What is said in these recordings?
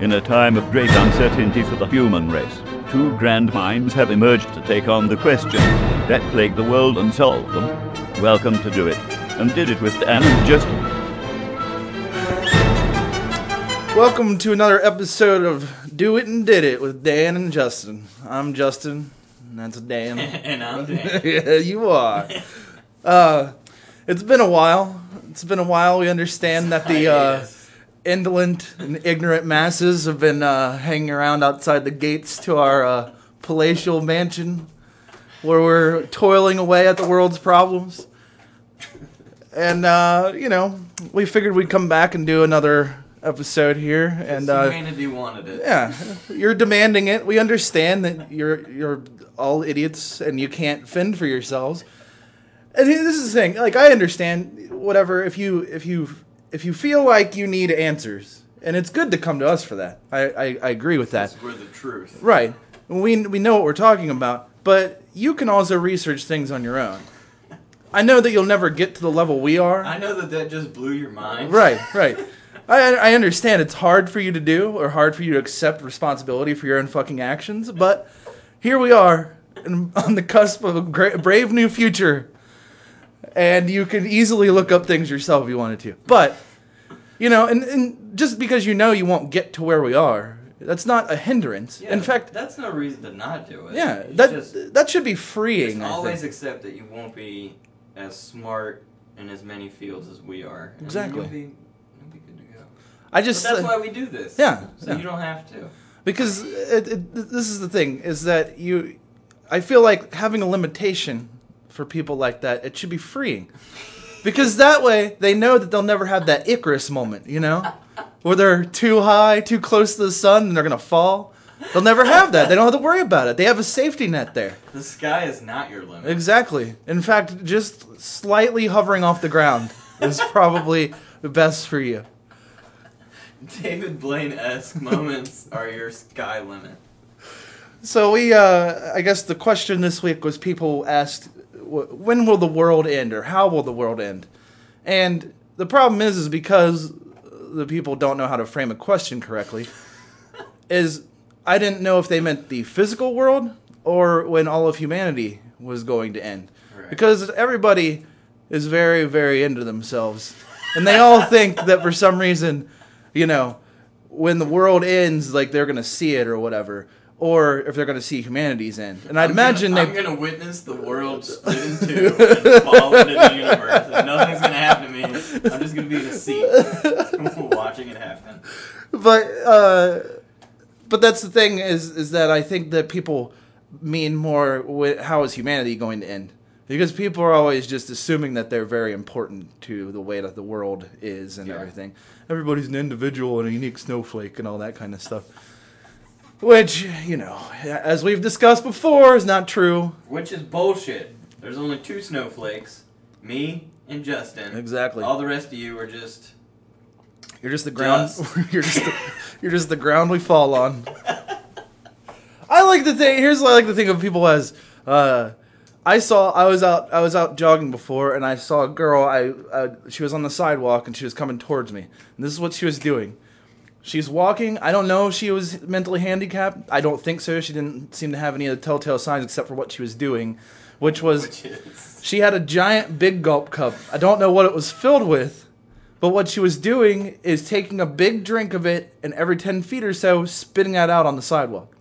In a time of great uncertainty for the human race, two grand minds have emerged to take on the questions that plague the world and solve them. Welcome to Do It, and did it with Dan and Justin. Welcome to another episode of Do It and Did It with Dan and Justin. I'm Justin, and that's Dan. and I'm Dan. yeah, you are. Uh, it's been a while. It's been a while. We understand that the uh, Yes. Indolent and ignorant masses have been uh, hanging around outside the gates to our uh, palatial mansion where we're toiling away at the world's problems. And, uh, you know, we figured we'd come back and do another episode here. And, uh, humanity wanted it. yeah, you're demanding it. We understand that you're you're all idiots and you can't fend for yourselves. And this is the thing. Like I understand whatever if you if you if you feel like you need answers, and it's good to come to us for that. I I, I agree with that. Where the truth. Right. We we know what we're talking about, but you can also research things on your own. I know that you'll never get to the level we are. I know that that just blew your mind. Right, right. I, I understand it's hard for you to do or hard for you to accept responsibility for your own fucking actions, but here we are on the cusp of a great, brave new future, and you can easily look up things yourself if you wanted to. But, you know, and, and just because you know you won't get to where we are, that's not a hindrance. Yeah, in fact, that's no reason to not do it. yeah, It's that just, that should be freeing. always accept that you won't be as smart in as many fields as we are. and Exactly. You'll be, you'll be good to go. I But just that's uh, why we do this. Yeah, So yeah. you don't have to. because it, it, this is the thing is that you i feel like having a limitation for people like that it should be freeing. Because that way they know that they'll never have that icarus moment you know? Where they're too high too close to the sun and they're gonna fall. They'll never have that. They don't have to worry about it. They have a safety net there. The sky is not your limit. exactly. In fact just slightly hovering off the ground is probably the best for you. David Blaine esque moments are your sky limit. So we, uh, I guess the question this week was people asked, when will the world end or how will the world end? And the problem is, is because the people don't know how to frame a question correctly, is I didn't know if they meant the physical world or when all of humanity was going to end. Right. Because everybody is very, very into themselves. And they all think that for some reason, you know, when the world ends, like they're going to see it or whatever. Or if they're going to see humanity's end. And I'd I'm imagine gonna, they. I'm gonna witness the world split in two and fall into the universe. And nothing's gonna happen to me. I'm just gonna be in a seat watching it happen. but uh, but that's the thing is is that I think that people mean more with how is humanity going to end because people are always just assuming that they're very important to the way that the world is and Yeah. everything. Everybody's an individual and a unique snowflake and all that kind of stuff. Which, you know, as we've discussed before, is not true. Which is bullshit. There's only two snowflakes, me and Justin. Exactly. All the rest of you are just. You're just the ground. You're just the, you're just the ground we fall on. I like to think. Here's what I like to think of people as. Uh, I saw. I was out. I was out jogging before, and I saw a girl. I. Uh, she was on the sidewalk, and she was coming towards me. And this is what she was doing. She's walking. I don't know if she was mentally handicapped. I don't think so. She didn't seem to have any of the telltale signs except for what she was doing, which was Which is. she had a giant big gulp cup. I don't know what it was filled with, but what she was doing is taking a big drink of it and every 10 feet or so spitting that out on the sidewalk.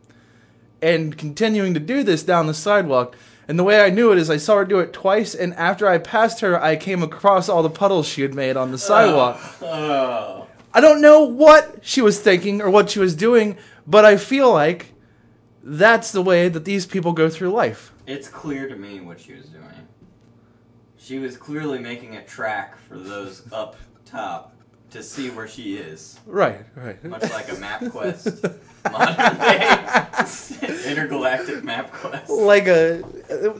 And continuing to do this down the sidewalk. And the way I knew it is I saw her do it twice, and after I passed her, I came across all the puddles she had made on the oh. sidewalk. Oh. I don't know what she was thinking or what she was doing, but I feel like that's the way that these people go through life. It's clear to me what she was doing. She was clearly making a track for those up top to see where she is. Right, right. Much like a map quest. Modern day intergalactic MapQuest. like a,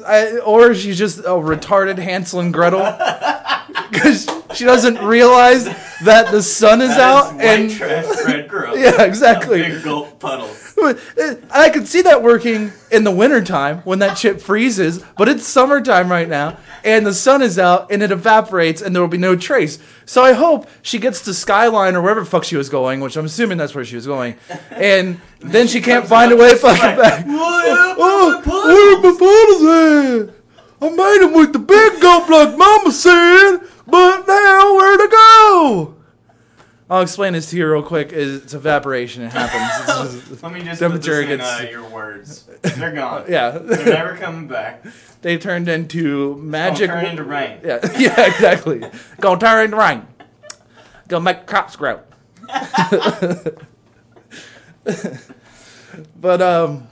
I, or she's just a retarded Hansel and Gretel because she doesn't realize that the sun is That out white and trash red girl. Yeah, exactly. Big gulp puddles. I can see that working in the wintertime when that chip freezes, but it's summertime right now, and the sun is out, and it evaporates, and there will be no trace. So I hope she gets to Skyline or wherever the fuck she was going, which I'm assuming that's where she was going, and then she can't find a way fucking back. Oh, where my bottles at? I made them with the big gulp like Mama said, but now where to go? I'll explain this to you real quick. It's evaporation. It happens. It's just- Let me just Temperature put this in gets- uh, your words. They're gone. yeah, They're never coming back. they turned into Magic. magic. turn into rain. yeah, yeah, exactly. Gonna turn into rain. Gonna make crops grow. but um,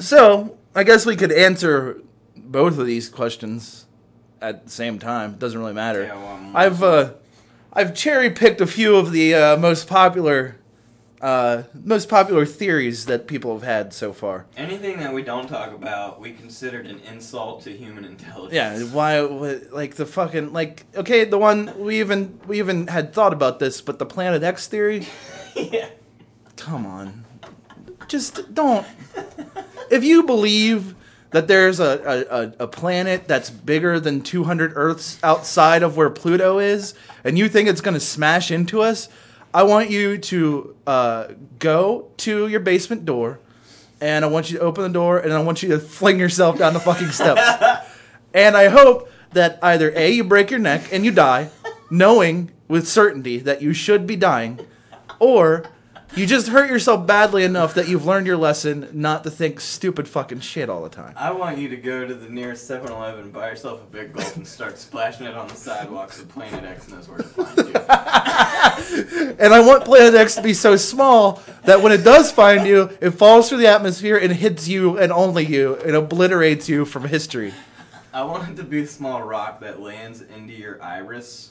so I guess we could answer both of these questions at the same time. Doesn't really matter. Yeah, well, I'm- I've uh, I've cherry picked a few of the uh, most popular uh, most popular theories that people have had so far. Anything that we don't talk about, we considered an insult to human intelligence. Yeah, why wh- like the fucking like okay, the one we even we even had thought about this, but the Planet X theory, yeah. come on. Just don't if you believe that there's a, a, a- planet that's bigger than 200 Earths outside of where Pluto is, and you think it's going to smash into us, I want you to uh, go to your basement door, and I want you to open the door, and I want you to fling yourself down the fucking steps. and I hope that either A, you break your neck and you die, knowing with certainty that you should be dying, or you just hurt yourself badly enough that you've learned your lesson not to think stupid fucking shit all the time. I want you to go to the nearest 7 Eleven, buy yourself a big gulp, and start splashing it on the sidewalks so Planet X knows where to find you. And I want Planet X to be so small that when it does find you, it falls through the atmosphere and hits you and only you and obliterates you from history. I want it to be a small rock that lands into your iris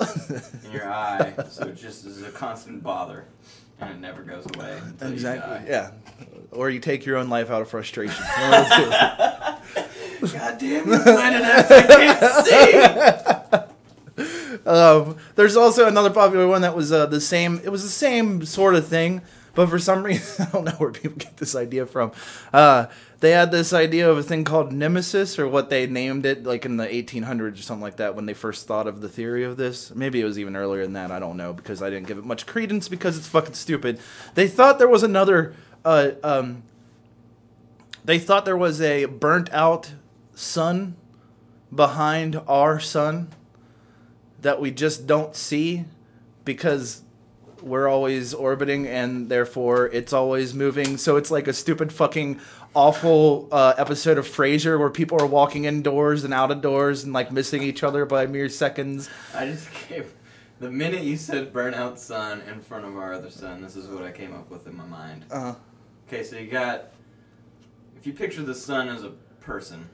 in your eye, so it just is a constant bother, and it never goes away. you die. Yeah. Or you take your own life out of frustration. One of the two. God damn it, Planet X, I can't see! Um, there's also another popular one that was uh, the same. It was the same sort of thing, but for some reason, I don't know where people get this idea from. Uh, they had this idea of a thing called nemesis, or what they named it, like in the 1800s or something like that, when they first thought of the theory of this. Maybe it was even earlier than that. I don't know because I didn't give it much credence because it's fucking stupid. They thought there was another. Uh, um, they thought there was a burnt out sun behind our sun that we just don't see because we're always orbiting and therefore it's always moving. So it's like a stupid fucking awful uh, episode of Frasier where people are walking indoors and out of doors and like missing each other by mere seconds. I just came. The minute you said burnout sun in front of our other sun, this is what I came up with in my mind. Uh-huh. Okay, so you got. If you picture the sun as a person,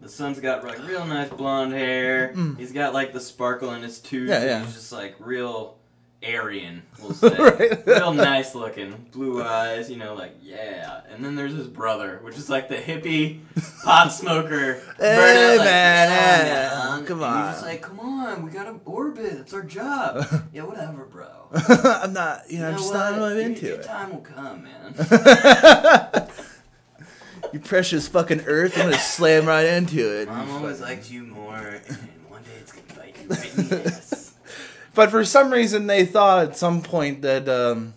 the sun's got like real nice blonde hair. He's got like the sparkle in his tooth. Mm. Yeah, yeah. He's just like real Aryan, we'll say. Right. real nice looking, blue eyes. You know, like yeah. And then there's his brother, which is like the hippie pot smoker. Hey, like, man, "Yeah, man." come And He's just on. like, come on, we gotta orbit. It's our job. yeah, whatever, bro. I'm not, you know, I'm You just know not what? Your- into your it. time will come, man. You precious fucking Earth, I'm gonna slam right into it. Mom always liked you more, and one day it's gonna bite you right in the ass. But for some reason, they thought at some point that um,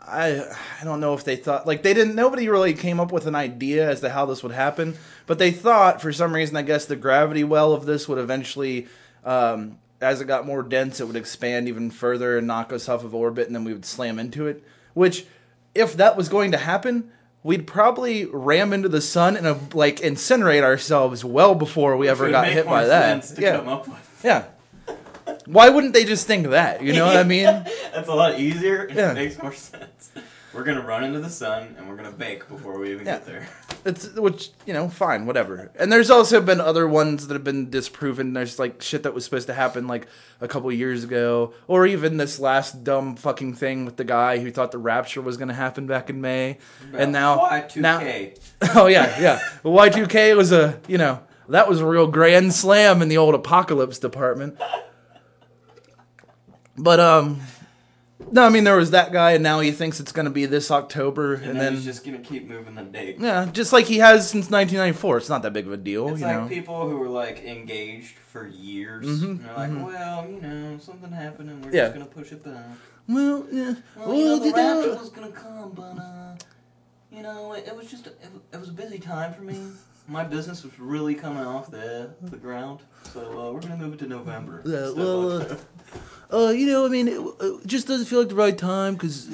I I don't know if they thought like they didn't. Nobody really came up with an idea as to how this would happen. But they thought for some reason, I guess the gravity well of this would eventually, um, as it got more dense, it would expand even further and knock us off of orbit, and then we would slam into it. Which, if that was going to happen. We'd probably ram into the sun and uh, like incinerate ourselves well before we ever got hit by that. sense to Yeah, come up with. yeah. Why wouldn't they just think that? You know what I mean? That's a lot easier. and Yeah. It makes more sense. We're gonna run into the sun and we're gonna bake before we even Yeah. get there. It's which you know, fine, whatever. And there's also been other ones that have been disproven. There's like shit that was supposed to happen like a couple years ago, or even this last dumb fucking thing with the guy who thought the rapture was going to happen back in May, and now Y2K. now oh yeah, yeah, Y two K was a you know that was a real grand slam in the old apocalypse department. But um, No, I mean there was that guy, and now he thinks it's going to be this October, And, and, then, he's just gonna keep moving the date. yeah, just like he has since 1994. It's not that big of a deal, It's like know. people who were like engaged for years. Mhm, And they're like, well, you know, something happened and we're Yeah. just gonna push it back. Well, yeah. Well, you know, Well, the you know- rapture was gonna come, but uh, you know, it, it was just a, it, it was a busy time for me. My business was really coming off the the ground, so uh, we're gonna move it to November. Yeah, well, uh. Uh, you know, I mean, it, it just doesn't feel like the right time because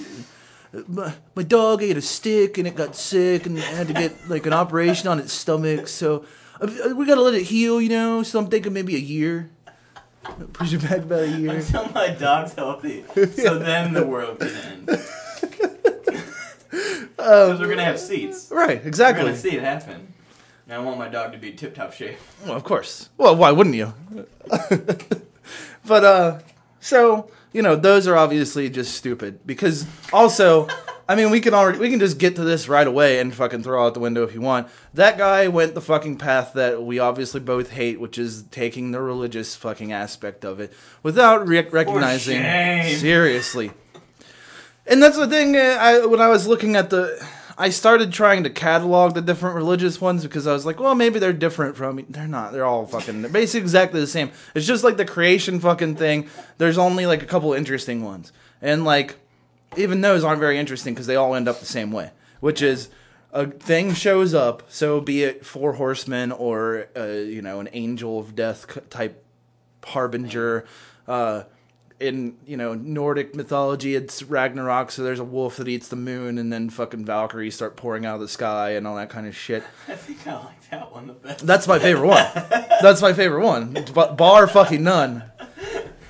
my, my dog ate a stick and it got sick and had to get like an operation on its stomach. So uh, we gotta let it heal, you know. So I'm thinking maybe a year. Push it back about a year. until my dog's healthy, so then the world can end. Because we're gonna have seats. Right, exactly. We're gonna see it happen. And I want my dog to be tip top shape. Well, of course. Well, why wouldn't you? but uh so, you know, those are obviously just stupid because also I mean, we can already we can just get to this right away and fucking throw out the window if you want. That guy went the fucking path that we obviously both hate, which is taking the religious fucking aspect of it without re- recognizing seriously. And that's the thing. uh, I when I was looking at the, I started trying to catalog the different religious ones because I was like, well, maybe they're different from. They're not. They're all fucking they're basically exactly the same. It's just like the creation fucking thing. There's only like a couple interesting ones, and like even those aren't very interesting because they all end up the same way, which is a thing shows up. So be it four horsemen or uh, you know an angel of death type harbinger. Uh, in you know Nordic mythology, it's Ragnarok. So there's a wolf that eats the moon, and then fucking Valkyries start pouring out of the sky and all that kind of shit. I think I like that one the best. That's my favorite one. That's my favorite one. Bar fucking none.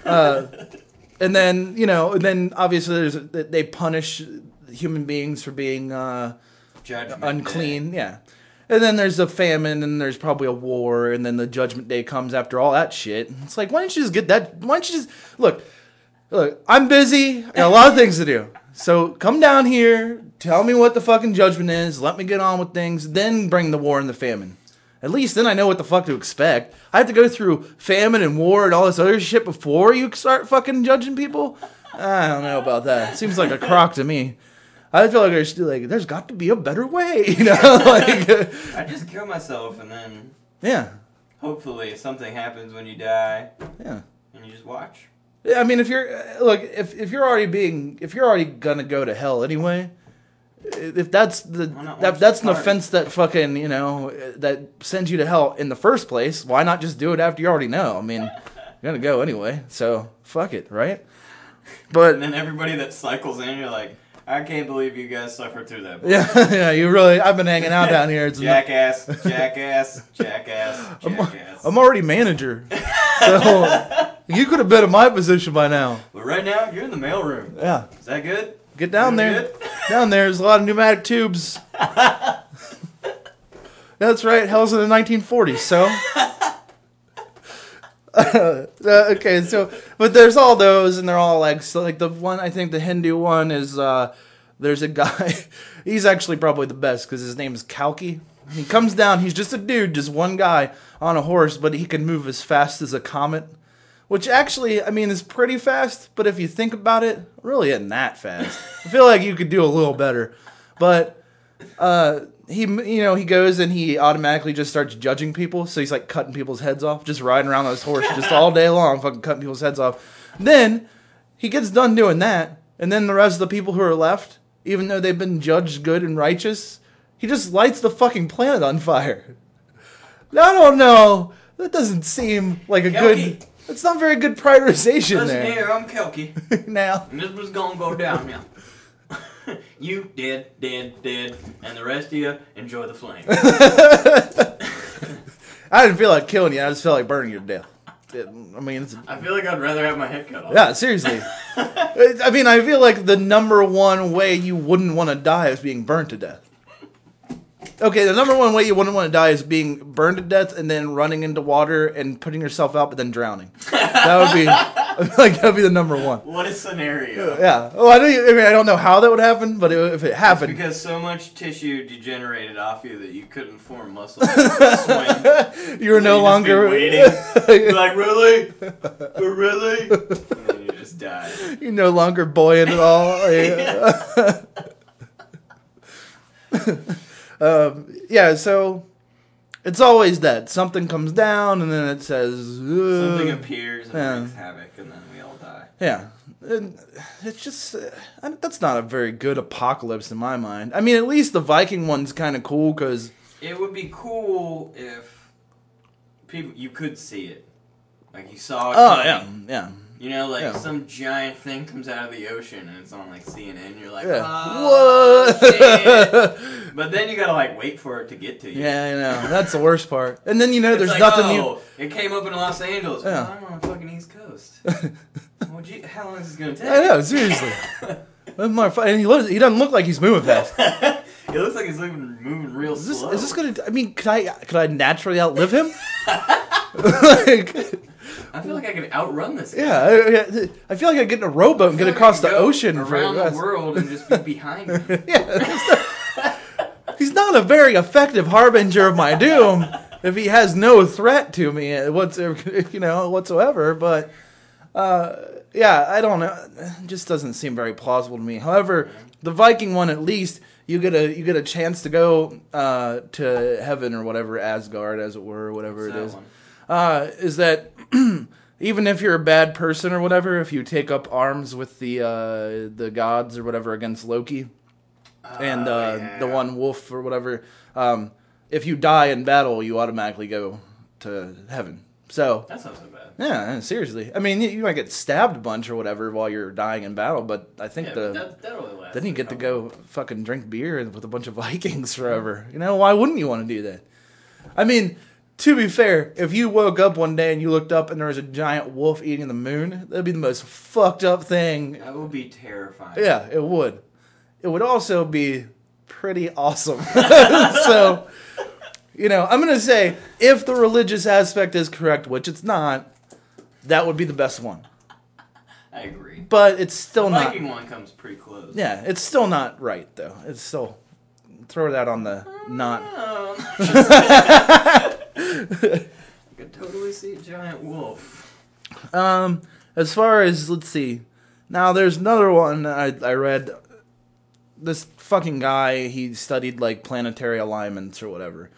Uh, and then you know, and then obviously there's they punish human beings for being uh, Judgment unclean. Yeah. And then there's a famine, and there's probably a war, and then the judgment day comes after all that shit. It's like, why don't you just get that? Why don't you just look? Look, I'm busy. I got a lot of things to do. So come down here, tell me what the fucking judgment is, let me get on with things, then bring the war and the famine. At least then I know what the fuck to expect. I have to go through famine and war and all this other shit before you start fucking judging people. I don't know about that. Seems like a crock to me. I feel like there's like there's got to be a better way, you know? like, I just kill myself and then yeah, hopefully something happens when you die yeah. and you just watch. I mean, if you're uh, look, if if you're already being, if you're already gonna go to hell anyway, if that's the that, that's an offense that fucking you know that sends you to hell in the first place. Why not just do it after you already know? I mean, you're gonna go anyway, so fuck it, right? But And then everybody that cycles in, you're like, I can't believe you guys suffered through that. yeah, yeah, you really. I've been hanging out down here. It's Jackass, jackass, jackass, jackass. I'm already manager, so you could have been in my position by now. But right now, you're in the mailroom. Yeah, Is that good? get down Doing there. good? Down there, there's a lot of pneumatic tubes. That's right. Hell's in the 1940s. So. Uh, okay, so but there's all those, and they're all like so. Like the one I think the Hindu one is uh, there's a guy. he's actually probably the best because his name is Kalki. He comes down. He's just a dude, just one guy on a horse, but he can move as fast as a comet. Which actually, I mean, is pretty fast, but if you think about it, really isn't that fast. I feel like you could do a little better. But uh, he, you know, he goes and he automatically just starts judging people. So he's like cutting people's heads off, just riding around on his horse just all day long, fucking cutting people's heads off. Then he gets done doing that, and then the rest of the people who are left, even though they've been judged good and righteous, he just lights the fucking planet on fire. I don't know. That doesn't seem like a Kalki. good. It's not very good prioritization Listen there. here, I'm Kalki. now, And this was gonna go down now. you dead, dead, dead, and the rest of you enjoy the flame. I didn't feel like killing you. I just felt like burning you to death. It- I mean, it's, I feel like I'd rather have my head cut off. yeah, seriously. I mean, I feel like the number one way you wouldn't want to die is being burned to death. Okay, the number one way you wouldn't want to die is being burned to death and then running into water and putting yourself out, but then drowning. That would be like that would be the number one. What a scenario. Yeah. Oh, I don't. I mean, I don't know how that would happen, but if it happened, Because so much tissue degenerated off you that you couldn't form muscle. swing. you were no You longer waiting. Be like, really? Really? And then you just just died. You're no longer buoyant at all. Yeah. um, yeah, so it's always that something comes down and then it says Something appears and Yeah. wreaks havoc, and then we all die. Yeah, and it's just uh, that's not a very good apocalypse in my mind. I mean, at least the Viking one's kind of cool because It would be cool if people you could see it, like you saw. It oh yeah, yeah, You know, like Yeah. some giant thing comes out of the ocean and it's on like CNN. You're like, yeah. oh, what? But then you gotta like wait for it to get to you. yeah, I know that's the worst part. And then you know It's there's like, nothing oh, It came up in Los Angeles. Yeah. Well, I'm on the fucking East Coast. well, gee, how long is this gonna take? I know, seriously. And he looks, he doesn't look like he's moving fast. it looks like he's moving, moving real Is this, slow. is this gonna? I mean, could I could I naturally outlive him? like, I feel like I could outrun this. Guy. yeah, I, I feel like I get in a rowboat and get like across the ocean for around the world and just be behind him. Yeah, he's not a very effective harbinger of my doom if he has no threat to me uh, whatsoever, you know, whatsoever. But uh, yeah, I don't know. It just doesn't seem very plausible to me. However, the Viking one, at least you get a you get a chance to go uh, to heaven or whatever Asgard, as it were, or whatever What's it is. one? Uh, is that even if you're a bad person or whatever, if you take up arms with the uh, the gods or whatever against Loki and Oh, uh, yeah. the one wolf or whatever, um, if you die in battle, you automatically go to heaven. So That's not so bad. yeah, seriously. I mean, you, might get stabbed a bunch or whatever while you're dying in battle, but I think Yeah, the that, that then you get to go fucking drink beer with a bunch of Vikings forever. You know, why wouldn't you want to do that? I mean, to be fair, if you woke up one day and you looked up and there was a giant wolf eating the moon, that'd be the most fucked up thing. That would be terrifying. Yeah, it would. It would also be pretty awesome. so, you know, I'm going to say if the religious aspect is correct, which it's not, that would be the best one. I agree. But it's still the not. Viking one comes pretty close. Yeah, it's still not right though. It's still throw that on the not. I could totally see a giant wolf. Um, as far as let's see, now there's another one I I read. This fucking guy he studied like planetary alignments or whatever,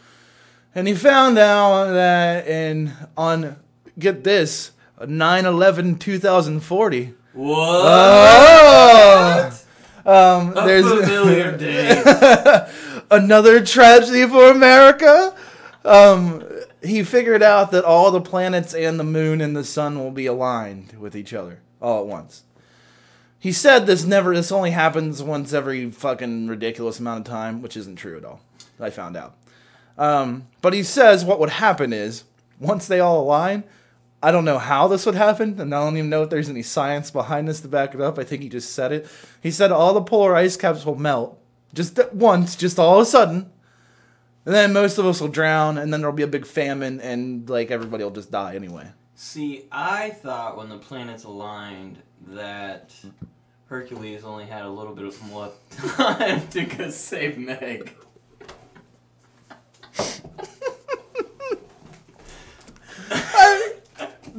and he found out that in on get this 9-11-2040 What? oh um a there's familiar day. another tragedy for America. Um, he figured out that all the planets and the moon and the sun will be aligned with each other all at once. He said this never this only happens once every fucking ridiculous amount of time, which isn't true at all. I found out. Um, but he says what would happen is once they all align, I don't know how this would happen, and I don't even know if there's any science behind this to back it up. I think he just said it. He said all the polar ice caps will melt just once, just all of a sudden, and then most of us will drown, and then there'll be a big famine, and like everybody will just die anyway. See, I thought when the planets aligned that Hercules only had a little bit of more time to go save Meg.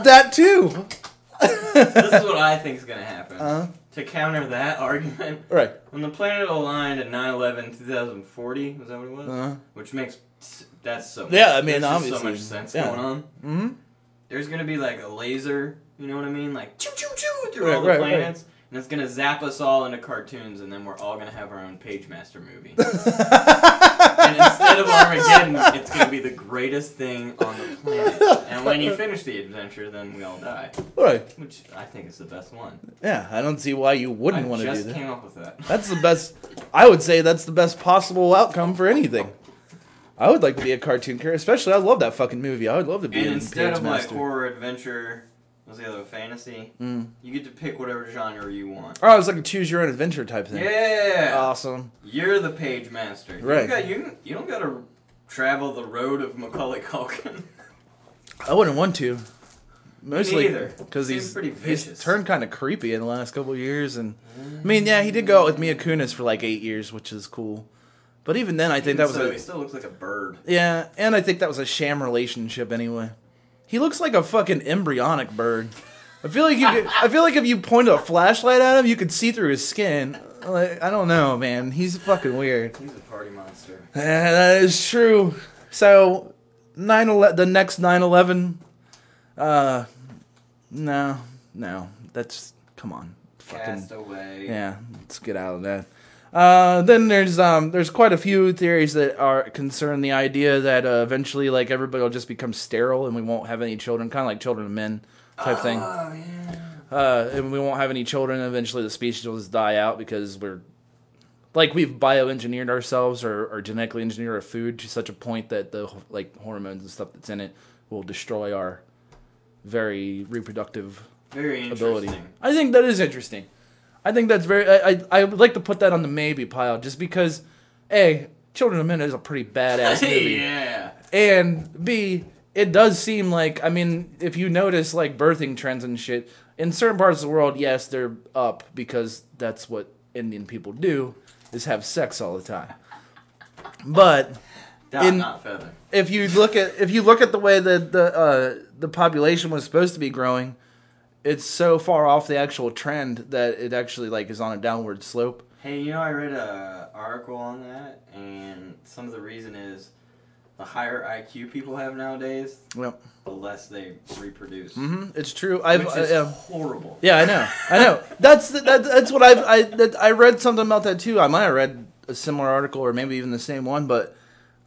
That too, This is what I think is gonna happen. Uh-huh. To counter that argument, right? when the planet aligned at 9/11 2040, was that what it was? Uh-huh. Which makes that's so. Much, Yeah, I mean, obviously, so much sense yeah. going on. Mm-hmm. There's gonna be like a laser, you know what I mean? Like choo choo choo through Right, all the right, right. And it's gonna zap us all into cartoons, and then we're all gonna have our own Pagemaster movie. and instead of Armageddon, it's gonna be the greatest thing on the planet. And when you finish the adventure, then we all die, Right? which I think is the best one. Yeah, I don't see why you wouldn't I want to do just that. came up with that. That's the best. I would say that's the best possible outcome for anything. I would like to be a cartoon character, especially I love that fucking movie. I would love to be a cartoon. And in instead of like Pagemaster. horror adventure, was the other fantasy? Mm. You get to pick whatever genre you want. Oh, it's like a choose your own adventure type thing. Yeah. Awesome. You're the page master. Right. You, got, you, you don't got to travel the road of Macaulay Culkin. I wouldn't want to. Mostly because he's he's turned kind of creepy in the last couple of years, and I mean, yeah, he did go out with Mila Kunis for like eight years, which is cool. But even then, I think that was so a he still looks like a bird. yeah, and I think that was a sham relationship anyway. He looks like a fucking embryonic bird. I feel like you. Could, I feel like if you pointed a flashlight at him, you could see through his skin. Like, I don't know, man. He's fucking weird. He's a party monster. Yeah, that is true. So, nine ele- the next 9/11. Uh, no, no. That's come on. Fucking Cast away. yeah. Let's get out of that. Uh, then there's um there's quite a few theories that are concern the idea that uh, eventually like everybody will just become sterile and we won't have any children, kind of like children of men type thing. Oh yeah. Uh, and we won't have any children. and Eventually, the species will just die out because we're like we've bioengineered ourselves or, or genetically engineered our food to such a point that the like hormones and stuff that's in it will destroy our very reproductive Very ability. I think that is interesting. I think that's very. I, I I would like to put that on the maybe pile just because, a Children of Men is a pretty badass movie, yeah. and b it does seem like I mean if you notice like birthing trends and shit in certain parts of the world, yes, they're up because that's what Indian people do is have sex all the time. But In- not feather. if you look at if you look at the way that the uh, the population was supposed to be growing, it's so far off the actual trend that it actually like is on a downward slope. Hey, you know, I read a article on that, and some of the reason is the higher IQ people have nowadays, Yep. the less they reproduce. Mm-hmm. It's true. I've Which I, is yeah. horrible. yeah, I know, I know. That's the, that, that's what I've I that, I read something about that too. I might have read a similar article or maybe even the same one, but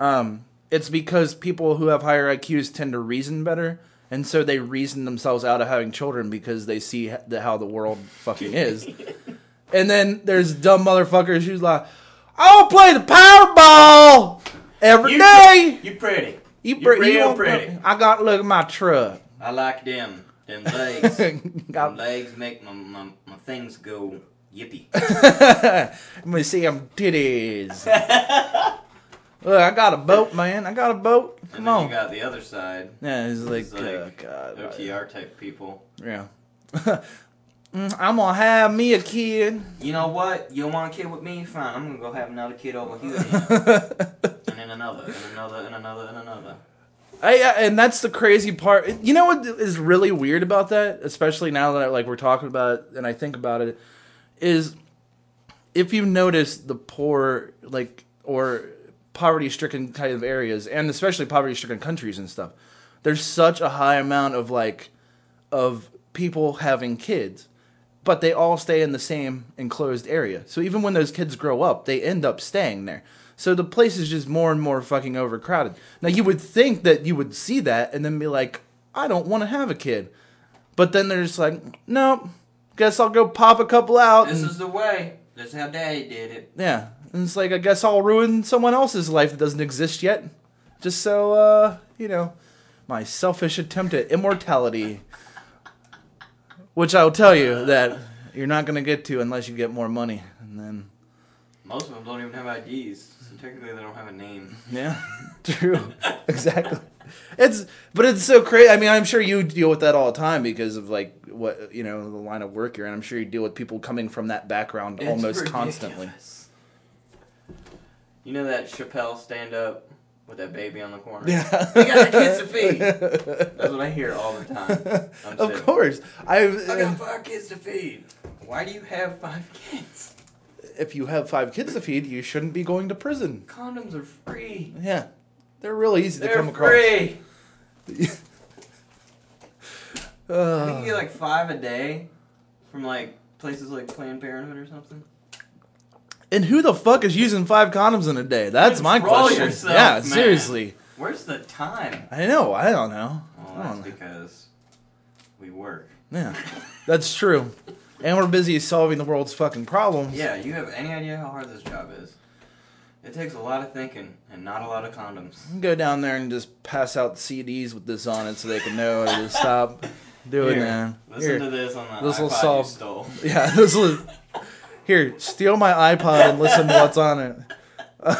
um, it's because people who have higher IQs tend to reason better. And so they reason themselves out of having children because they see the, how the world fucking is. And then there's dumb motherfuckers who's like, I'll play the Powerball every You, day. you pretty. You, You pre- you real want- pretty. I got look at my truck. I like them. Them legs. them legs make my, my, my things go yippee. Let me see them titties. Look, I got a boat, man. I got a boat. and Come then on. you got the other side, yeah, it's like, like oh, God. OTR type people. Yeah. Mm, I'm gonna have me a kid. You know what? You don't want a kid with me? Fine. I'm gonna go have another kid over here. and then another, and another, and another, and another. I, I- and that's the crazy part. You know what is really weird about that, especially now that like we're talking about it and I think about it, is if you notice the poor like or poverty-stricken kind of areas, and especially poverty-stricken countries and stuff, there's such a high amount of like of people having kids, but they all stay in the same enclosed area. So even when those kids grow up, they end up staying there. So the place is just more and more fucking overcrowded. Now you would think that you would see that and then be like, I don't want to have a kid. But then they're just like, nope, guess I'll go pop a couple out. This and- is the way. This is how Daddy did it. yeah. And it's like, I guess I'll ruin someone else's life that doesn't exist yet. Just so, uh, you know, my selfish attempt at immortality. Which I'll tell you that you're not going to get to unless you get more money. And then, Most of them don't even have IDs, so technically they don't have a name. yeah, true. exactly. It's, but it's so crazy. I mean, I'm sure you deal with that all the time because of like what, you know, the line of work you're in. I'm sure you deal with people coming from that background It's almost constantly. You know that Chappelle stand up with that baby on the corner? Yeah. We got kids to feed. That's what I hear all the time. I'm Of saying, course. I, I got five kids to feed. Why do you have five kids? if you have five kids to feed, you shouldn't be going to prison. Condoms are free. Yeah, they're really easy to They're come across. free. I think Uh, you get like five a day from like places like Planned Parenthood or something. And who the fuck is using five condoms in a day? That's my question. yourself, yeah, man. seriously. Where's the time? I know. I don't know. Well, I that's don't know. because we work. Yeah, that's true. And we're busy solving the world's fucking problems. Yeah, you have any idea how hard this job is? It takes a lot of thinking and not a lot of condoms. Go down there and just pass out CDs with this on it so they can know to stop doing Here, that. Listen Here. to this on the This will iPod solve- you stole. Yeah, this was. Here, steal my iPod and listen to what's on it.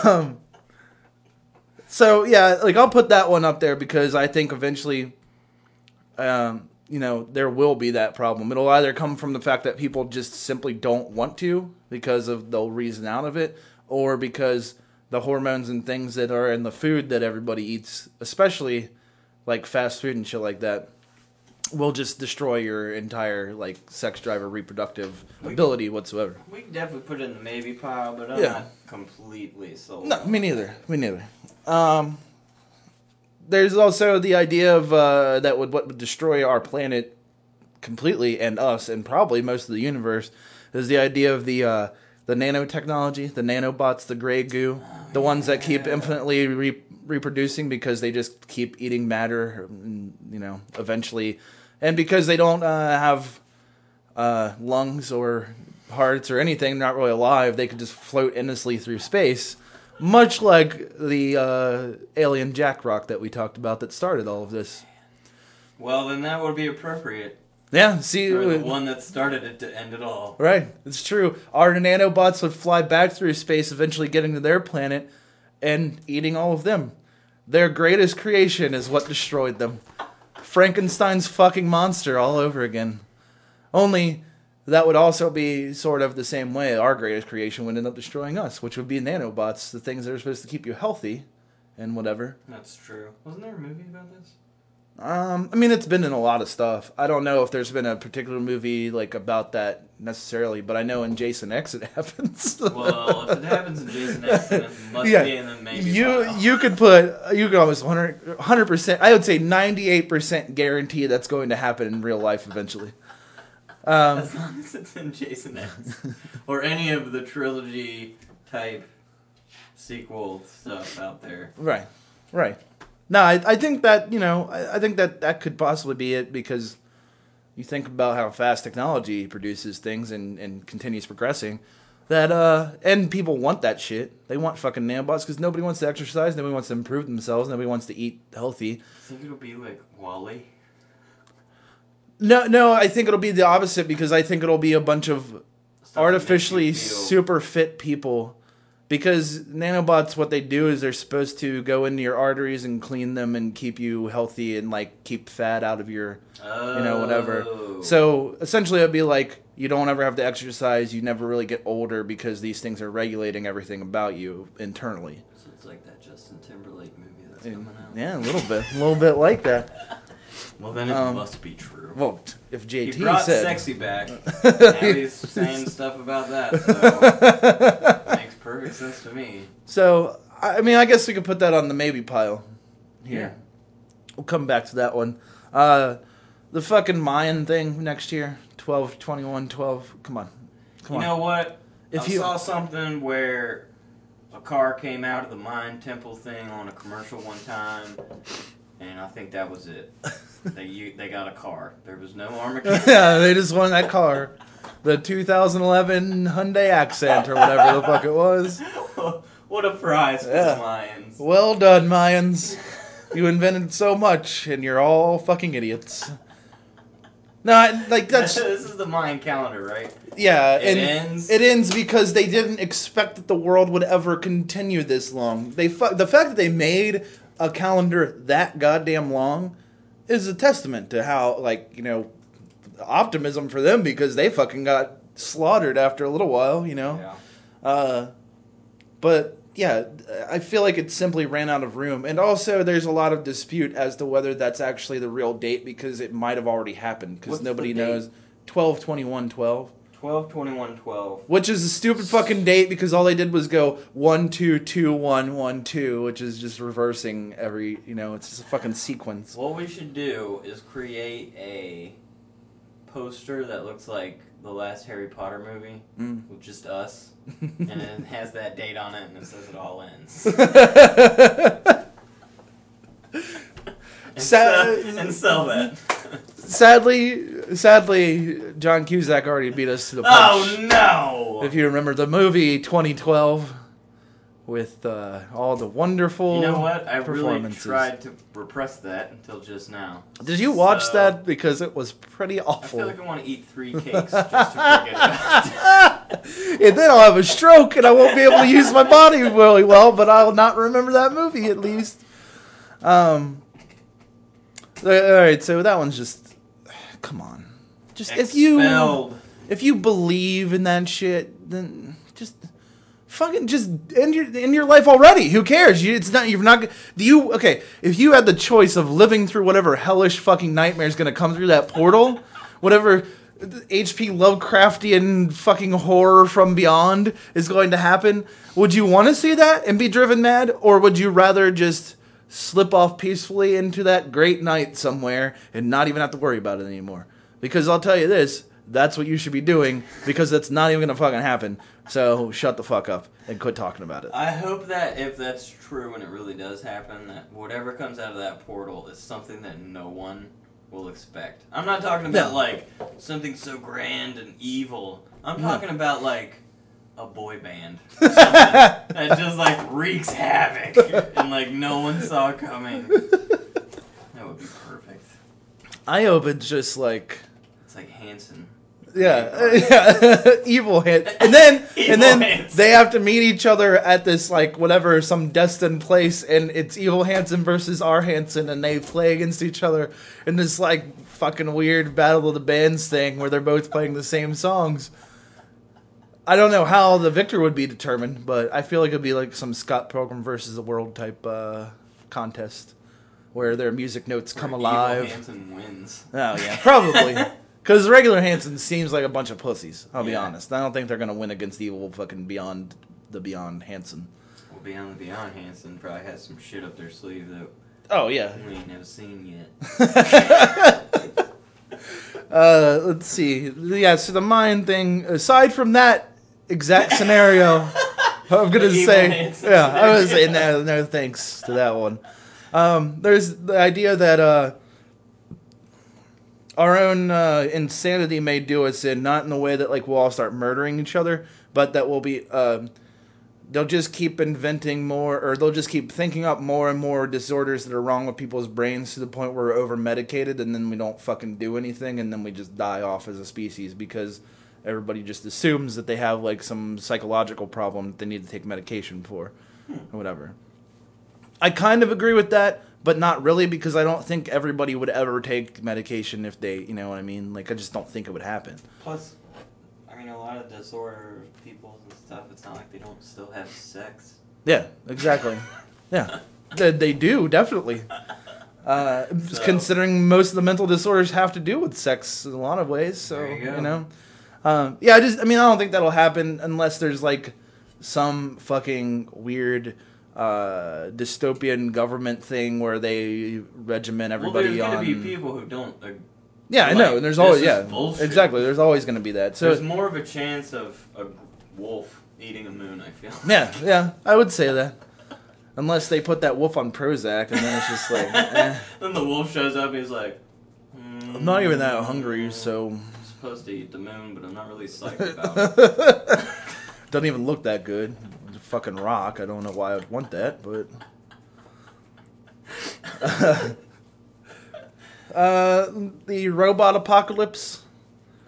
Um, so yeah, like I'll put that one up there because I think eventually, um, you know, there will be that problem. It'll either come from the fact that people just simply don't want to because of the reason out of it, or because the hormones and things that are in the food that everybody eats, especially like fast food and shit like that, will just destroy your entire like sex drive or reproductive ability whatsoever. We can definitely put it in the maybe pile, but I'm Yeah. not completely sold. No, me neither. Me neither. Um, there's also the idea of uh, that would what would destroy our planet completely and us and probably most of the universe is the idea of the uh, the nanotechnology, the nanobots, the gray goo, the ones that keep infinitely re- reproducing because they just keep eating matter, you know, eventually, and because they don't uh, have uh, lungs or hearts or anything, not really alive, they could just float endlessly through space, much like the uh, alien Jack Rock that we talked about that started all of this. Well, then that would be appropriate Yeah, see, the uh, one that started it to end it all. right? It's true. Our nanobots would fly back through space, eventually getting to their planet and eating all of them. Their greatest creation is what destroyed them. Frankenstein's fucking monster all over again. Only that would also be sort of the same way our greatest creation would end up destroying us, which would be nanobots, the things that are supposed to keep you healthy and whatever. That's true. Wasn't there a movie about this? Um, I mean, it's been in a lot of stuff. I don't know if there's been a particular movie like about that necessarily, but I know in Jason X it happens. Well, if it happens in Jason X, then it must Yeah. be in the maybe you pile. you could put you could almost 100 percent. I would say ninety eight percent guarantee that's going to happen in real life eventually. Um, As long as it's in Jason X or any of the trilogy type sequel stuff out there. Right, right. No, I, I think that you know I, I think that that could possibly be it because you think about how fast technology produces things and, and continues progressing. That uh, and people want that shit. They want fucking nanobots because nobody wants to exercise, nobody wants to improve themselves, nobody wants to eat healthy. think it'll be like WALL-E. No, no, I think it'll be the opposite because I think it'll be a bunch of Stuff artificially super fit people because nanobots what they do is they're supposed to go into your arteries and clean them and keep you healthy and like keep fat out of your you know whatever Oh. so essentially it'd be like you don't ever have to exercise you never really get older because these things are regulating everything about you internally So it's like that Justin Timberlake movie that's And- coming out. yeah a little bit a little bit like that Well, then it Um, must be true. well if jt he brought said sexy back. now he's saying stuff about that. So perfect sense to me. so i mean i guess we could put that on the maybe pile here Yeah. We'll come back to that one. Uh, the fucking Mayan thing next year. 12, 21, 12. Come on. Come you on. know what? If I you- saw something where a car came out of the Mayan temple thing on a commercial one time, and I think that was it. they you, they got a car. There was no Armageddon. yeah, they just won that car. The 2011 Hyundai Accent or whatever the fuck it was. what a prize for Yeah. the Mayans. Well done, Mayans. You invented so much, and you're all fucking idiots. No, like that's this is the Mayan calendar, right? yeah. It and ends- It ends because they didn't expect that the world would ever continue this long. They fu- the fact that they made a calendar that goddamn long is a testament to how like you know optimism for them because they fucking got slaughtered after a little while. You know. Yeah. Uh, but yeah, I feel like it simply ran out of room, and also there's a lot of dispute as to whether that's actually the real date because it might have already happened because nobody knows. 12 21 12 12, 21, 12. which is a stupid fucking date because all they did was go one two two one one two which is just reversing every you know it's just a fucking sequence What we should do is create a poster that looks like the last Harry Potter movie Mm. with just us, and it has that date on it, and it says it all ends. and, Sa- sell, and sell that. sadly sadly john cusack already beat us to the punch oh no! If you remember the movie 2012 with uh, all the wonderful You know what? I really tried to repress that until just now. Did you watch So- that? Because it was pretty awful. I feel like I want to eat three cakes just to forget about it. and then I'll have a stroke and I won't be able to use my body really well, but I'll not remember that movie at least. Um. All right, so that one's just. Come on, just if you if you believe in that shit, then just fucking just end your end your life already. Who cares? You, it's not. You're not. You? Okay, if you had the choice of living through whatever hellish fucking nightmare is gonna come through that portal, whatever H.P. Lovecraftian fucking horror from beyond is going to happen, would you want to see that and be driven mad, or would you rather just slip off peacefully into that great night somewhere and not even have to worry about it anymore? Because I'll tell you this, that's what you should be doing because that's not even gonna fucking happen. So shut the fuck up and quit talking about it. I hope that if that's true and it really does happen, that whatever comes out of that portal is something that no one will expect. I'm not talking about No. like something so grand and evil. I'm No. talking about like a boy band that just like wreaks havoc and like no one saw coming. That would be perfect. I hope it's just like It's like Hanson. Yeah, yeah, evil hand, and then and then they have to meet each other at this like whatever some destined place, and it's evil Hanson versus our Hanson, and they play against each other in this like fucking weird battle of the bands thing where they're both playing the same songs. I don't know how the victor would be determined, but I feel like it'd be like some Scott Pilgrim versus the World type uh, contest where their music notes come alive. Evil Hanson wins. Oh yeah, probably. Because regular Hanson seems like a bunch of pussies. I'll be Yeah. honest. I don't think they're gonna win against evil fucking Beyond the Beyond Hanson. Well, Beyond the Beyond Hanson probably has some shit up their sleeve that Oh yeah. we ain't never seen yet. Uh, let's see. Yeah. So the mind thing. Aside from that exact scenario, I'm gonna The evil say. Hanson Yeah, I was saying no, no thanks to that one. Um, there's the idea that uh, our own uh, insanity may do us in, not in the way that like we'll all start murdering each other, but that we'll be. Um, they'll just keep inventing more, or they'll just keep thinking up more and more disorders that are wrong with people's brains to the point where we're over medicated, and then we don't fucking do anything, and then we just die off as a species because everybody just assumes that they have like some psychological problem that they need to take medication for, or whatever. I kind of agree with that, but not really because I don't think everybody would ever take medication if they, you know what I mean. Like I just don't think it would happen. Plus, I mean, a lot of disorder people and stuff, it's not like they don't still have sex. Yeah, exactly. yeah, they, they do definitely. Uh, So- Considering most of the mental disorders have to do with sex in a lot of ways, so you go. know, um, yeah. I just, I mean, I don't think that'll happen unless there's like some fucking weird uh, dystopian government thing where they regiment everybody well, there's on. gonna be people who don't. Yeah, I know, and there's always yeah, bullshit. exactly. There's always going to be that. So there's more of a chance of a wolf eating a moon. I feel. Yeah, yeah, I would say that. Unless they put that wolf on Prozac, and then it's just like, eh. then the wolf shows up. and He's like, I'm not even that hungry, so I'm supposed to eat the moon, but I'm not really psyched about it. doesn't even look that good. Fucking rock. I don't know why I'd want that, but. uh, the robot apocalypse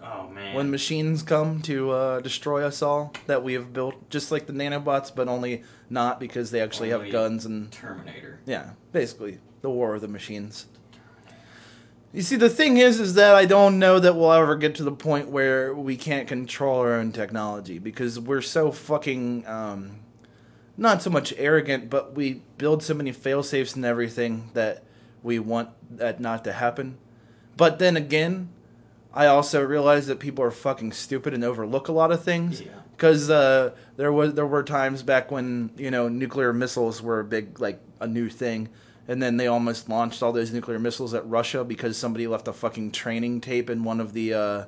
Oh man. when machines come to uh, destroy us all that we have built, just like the nanobots, but only not because they actually Only have guns and Terminator. Yeah, basically the war of the machines. You see, the thing is, is that I don't know that we'll ever get to the point where we can't control our own technology because we're so fucking, um, not so much arrogant, but we build so many fail safes and everything that we want that not to happen. But then again, I also realize that people are fucking stupid and overlook a lot of things Yeah. because uh, there was there were times back when you know nuclear missiles were a big like a new thing, and then they almost launched all those nuclear missiles at Russia because somebody left a fucking training tape in one of the uh,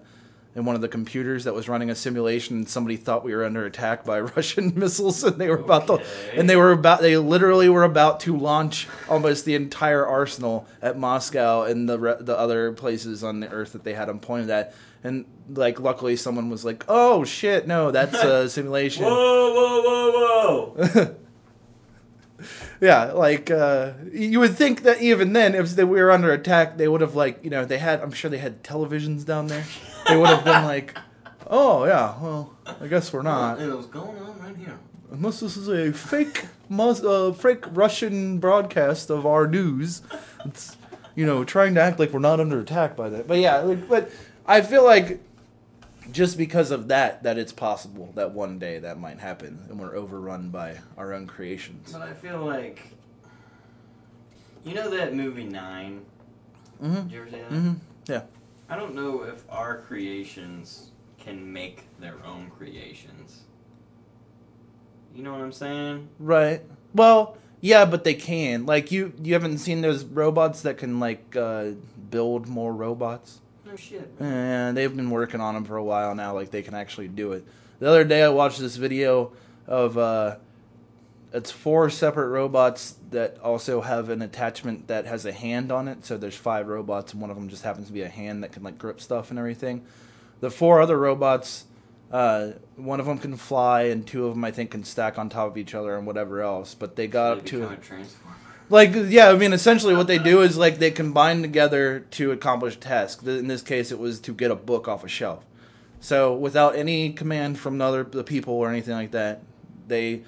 in one of the computers that was running a simulation, and somebody thought we were under attack by Russian missiles, and they were about to and they were about they literally were about to launch almost the entire arsenal at Moscow and the re- the other places on the earth that they had them pointed at. And like, luckily, someone was like, "Oh shit, no, that's a simulation." Whoa, whoa, whoa, whoa! Yeah, like uh, you would think that even then, if they, we were under attack, they would have like you know they had. I'm sure they had televisions down there. They would have been like, "Oh yeah, well, I guess we're not." It was going on right here. Unless this is a fake, Mus- uh, fake Russian broadcast of our news, it's you know trying to act like we're not under attack by that. But yeah, like, but I feel like just because of that, that it's possible that one day that might happen, and we're overrun by our own creations. But I feel like, you know that movie Nine. Mm-hmm. Did you ever see that? Mm-hmm. Yeah. I don't know if our creations can make their own creations. You know what I'm saying? Right. Well, yeah, but they can. Like you, you haven't seen those robots that can like uh, build more robots. No shit. And they've been working on them for a while now. Like they can actually do it. The other day, I watched this video of uh, it's four separate robots that also have an attachment that has a hand on it. So there's five robots, and one of them just happens to be a hand that can like grip stuff and everything. The four other robots, uh, one of them can fly, and two of them I think can stack on top of each other and whatever else. But they got They up to a transformer. like yeah i mean essentially what they do is like they combine together to accomplish tasks in this case it was to get a book off a shelf so without any command from the other the people or anything like that they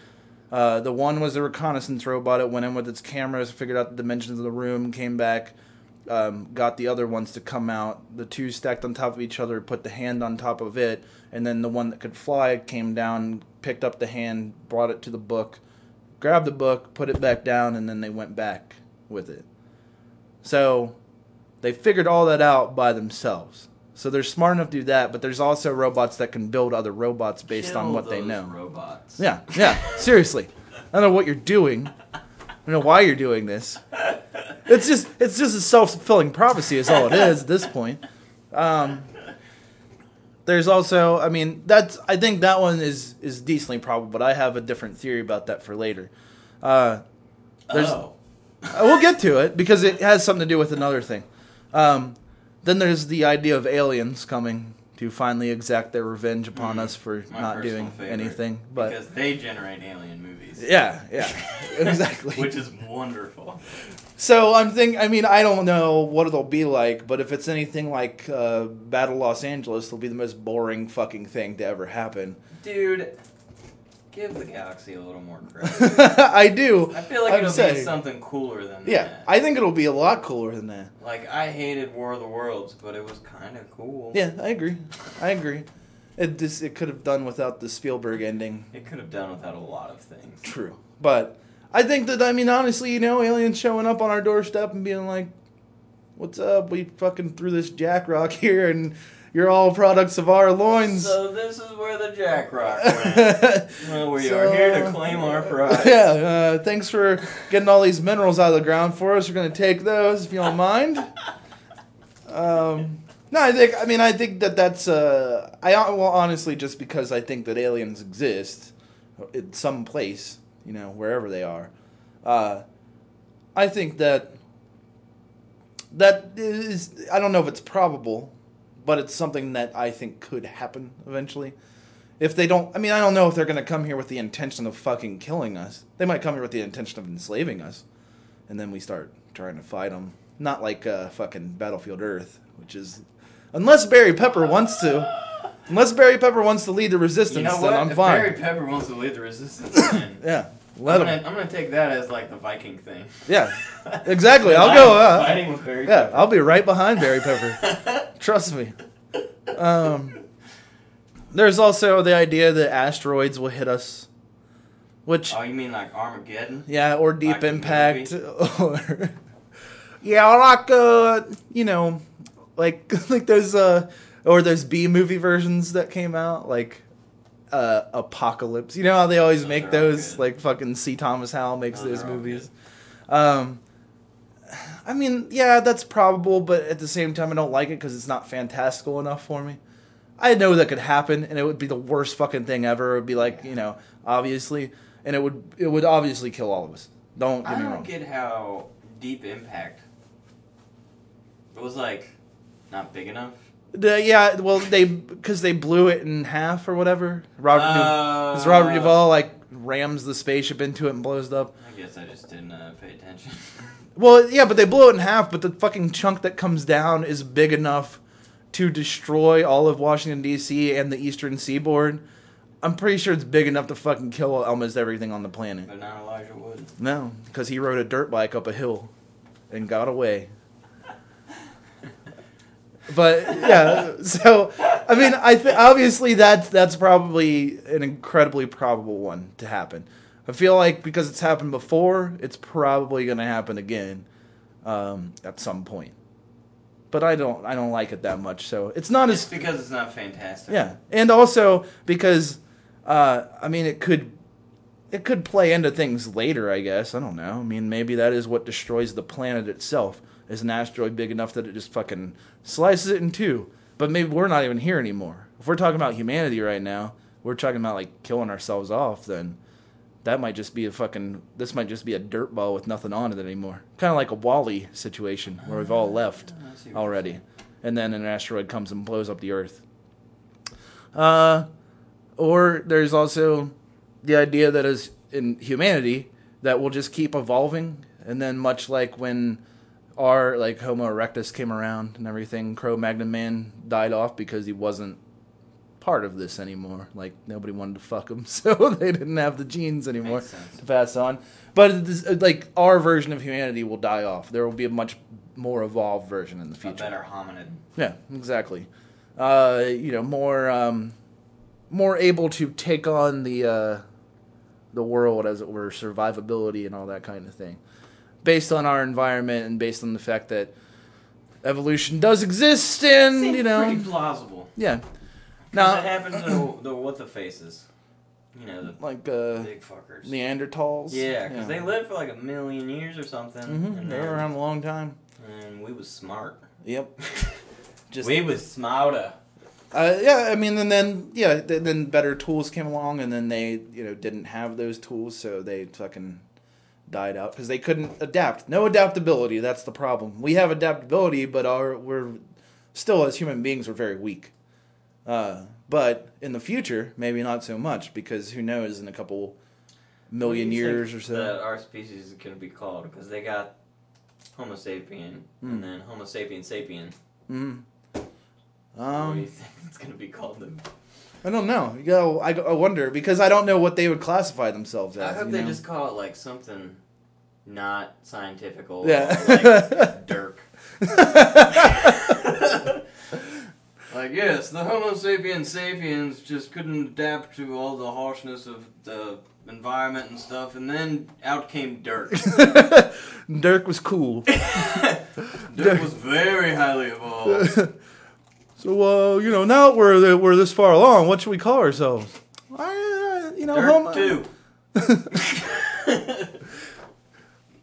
uh, the one was a reconnaissance robot it went in with its cameras figured out the dimensions of the room came back um, got the other ones to come out the two stacked on top of each other put the hand on top of it and then the one that could fly came down picked up the hand brought it to the book grabbed the book, put it back down, and then they went back with it. So they figured all that out by themselves. So they're smart enough to do that, but there's also robots that can build other robots based on Kill what they know. Robots. Yeah, yeah, seriously. I don't know what you're doing. I don't know why you're doing this. It's just it's just a self fulfilling prophecy is all it is at this point. Um, there's also I mean that's I think that one is is decently probable, but I have a different theory about that for later. Uh, there's oh. uh, we'll get to it because it has something to do with another thing. Um, then there's the idea of aliens coming to finally exact their revenge upon us for Mm. My not doing anything. But because they generate alien movies. yeah, yeah, exactly. Which is wonderful. So I'm thinking. I mean, I don't know what it'll be like, but if it's anything like uh, Battle Los Angeles, it'll be the most boring fucking thing to ever happen. Dude, give the galaxy a little more credit. I do. I feel like I'm it'll be something cooler than Yeah, that. Yeah, I think it'll be a lot cooler than that. Like I hated War of the Worlds, but it was kind of cool. Yeah, I agree. I agree. It just it could have done without the Spielberg ending. It could have done without a lot of things. True, but I think that I mean honestly, you know, aliens showing up on our doorstep and being like, "What's up? We fucking threw this jack rock here, and you're all products of our loins." So this is where the Jack Rock went. well, we are here to claim our prize. yeah, uh, thanks for getting all these minerals out of the ground for us. We're gonna take those if you don't mind. Um, no, I think. I mean, I think that that's. Uh, I well, honestly, just because I think that aliens exist in some place, you know, wherever they are. Uh, I think that that is. I don't know if it's probable, but it's something that I think could happen eventually. If they don't, I mean, I don't know if they're going to come here with the intention of fucking killing us. They might come here with the intention of enslaving us, and then we start trying to fight them. Not like uh, fucking Battlefield Earth, which is, unless Barry Pepper wants to, unless Barry Pepper wants to lead the resistance, You know then? I'm if fine. Barry Pepper wants to lead the resistance, then yeah, I'm let gonna. I'm gonna take that as like the Viking thing. Yeah, exactly. I'll go. Uh, fighting with Barry yeah, Pepper. I'll be right behind Barry Pepper. Trust me. Um, there's also the idea that asteroids will hit us, which Oh, you mean like Armageddon? yeah, or Deep Like Impact, or yeah, or like uh, you know, like like those uh, or those B movie versions that came out, like uh, Apocalypse. You know how they always make those, like fucking C. Thomas Howell makes Those those movies. Um, I mean, yeah, that's probable, but at the same time, I don't like it because it's not fantastical enough for me. I know that could happen, and it would be the worst fucking thing ever. It would be like, you know, obviously, and it would it would obviously kill all of us. Don't get I me don't wrong. get how Deep Impact it was like not big enough. The- yeah, well, they because they blew it in half or whatever. Robert, Uh, Du- Robert Duvall like rams the spaceship into it and blows it up. I guess I just didn't uh, pay attention. Well, yeah, but they blow it in half, but the fucking chunk that comes down is big enough to destroy all of Washington D.C. and the Eastern Seaboard. I'm pretty sure it's big enough to fucking kill almost everything on the planet. but not Elijah Wood. No, because he rode a dirt bike up a hill and got away. But yeah, so I mean, I th- obviously that's that's probably an incredibly probable one to happen. I feel like because it's happened before, it's probably going to happen again um, at some point. But I don't I don't like it that much, so it's not It's as because it's not fantastic. yeah, and also because uh, I mean it could it could play into things later. I guess I don't know. I mean maybe that is what destroys the planet itself. Is an asteroid big enough that it just fucking slices it in two? But maybe we're not even here anymore. If we're talking about humanity right now, we're talking about like killing ourselves off. Then that might just be a fucking. This might just be a dirt ball with nothing on it anymore. Kind of like a WALL-E situation where we've all left I see what you're already, and then an asteroid comes and blows up the Earth. Uh, or there's also the idea that as in humanity that we'll just keep evolving, and then much like when our like Homo erectus came around and everything, Cro-Magnon man died off because he wasn't part of this anymore. Like nobody wanted to fuck him, so they didn't have the genes anymore to pass on. But this, like our version of humanity will die off. There will be a much more evolved version in the A future. better hominid. Yeah, exactly. Uh, you know, more um, more able to take on the uh, the world as it were, survivability and all that kind of thing, based on our environment and based on the fact that evolution does exist, and Seems you know, pretty plausible. yeah. Now, it happened to the, what the faces, you know, the like uh, big fuckers. Neanderthals. yeah, because they lived for like a million years or something, hmm and, They were around a long time. and we was smart. Yep. Just we was smarter. Uh, yeah, I mean, and then yeah, then better tools came along, and then they you know didn't have those tools, so they fucking died out because they couldn't adapt. No adaptability. That's the problem. We have adaptability, but our we're still as human beings we're very weak. Uh, but in the future, maybe not so much because who knows in a couple million What do you years or so. That our species is going to be called because they got Homo sapien Hmm. and then Homo sapien sapien. Mm. what do you Um, think it's going to be called? Then? I don't know. You go. I, I wonder because I don't know what they would classify themselves as. I hope you they know? just call it like something not scientifical. Yeah. like Dirk. like yes, the Homo sapiens sapiens just couldn't adapt to all the harshness of the environment and stuff, and then out came Dirk. Dirk was cool. Dirk was very highly evolved. So, uh, you know, now we're we're this far along, what should we call ourselves? I, uh, you know, Dirk Homo. too.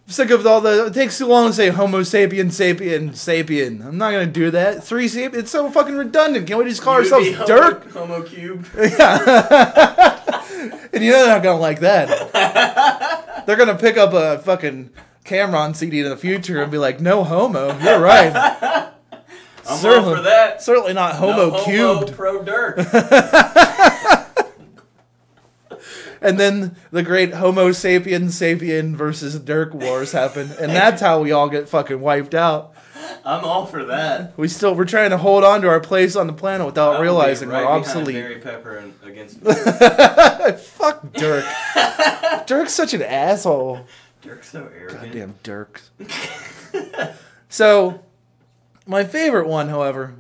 Sick of all the. It takes too long to say Homo sapien, sapien, sapien. I'm not gonna do that. Three sapien. It's so fucking redundant. Can't we just call You would ourselves be Homo- Dirk? Homo cubed. And you know they're not gonna like that. they're gonna pick up a fucking Cam'ron CD in the future and be like, "No homo." You're right. I'm all for that. Certainly not homo no cubed. Homo pro Dirk. And then the great Homo sapien sapien versus Dirk wars happen, and that's how we all get fucking wiped out. I'm all for that. We still we're trying to hold on to our place on the planet without realizing right we're obsolete. Barry Pepper and against Fuck Dirk. Dirk's such an asshole. Dirk's so arrogant. Goddamn Dirk. so, my favorite one, however,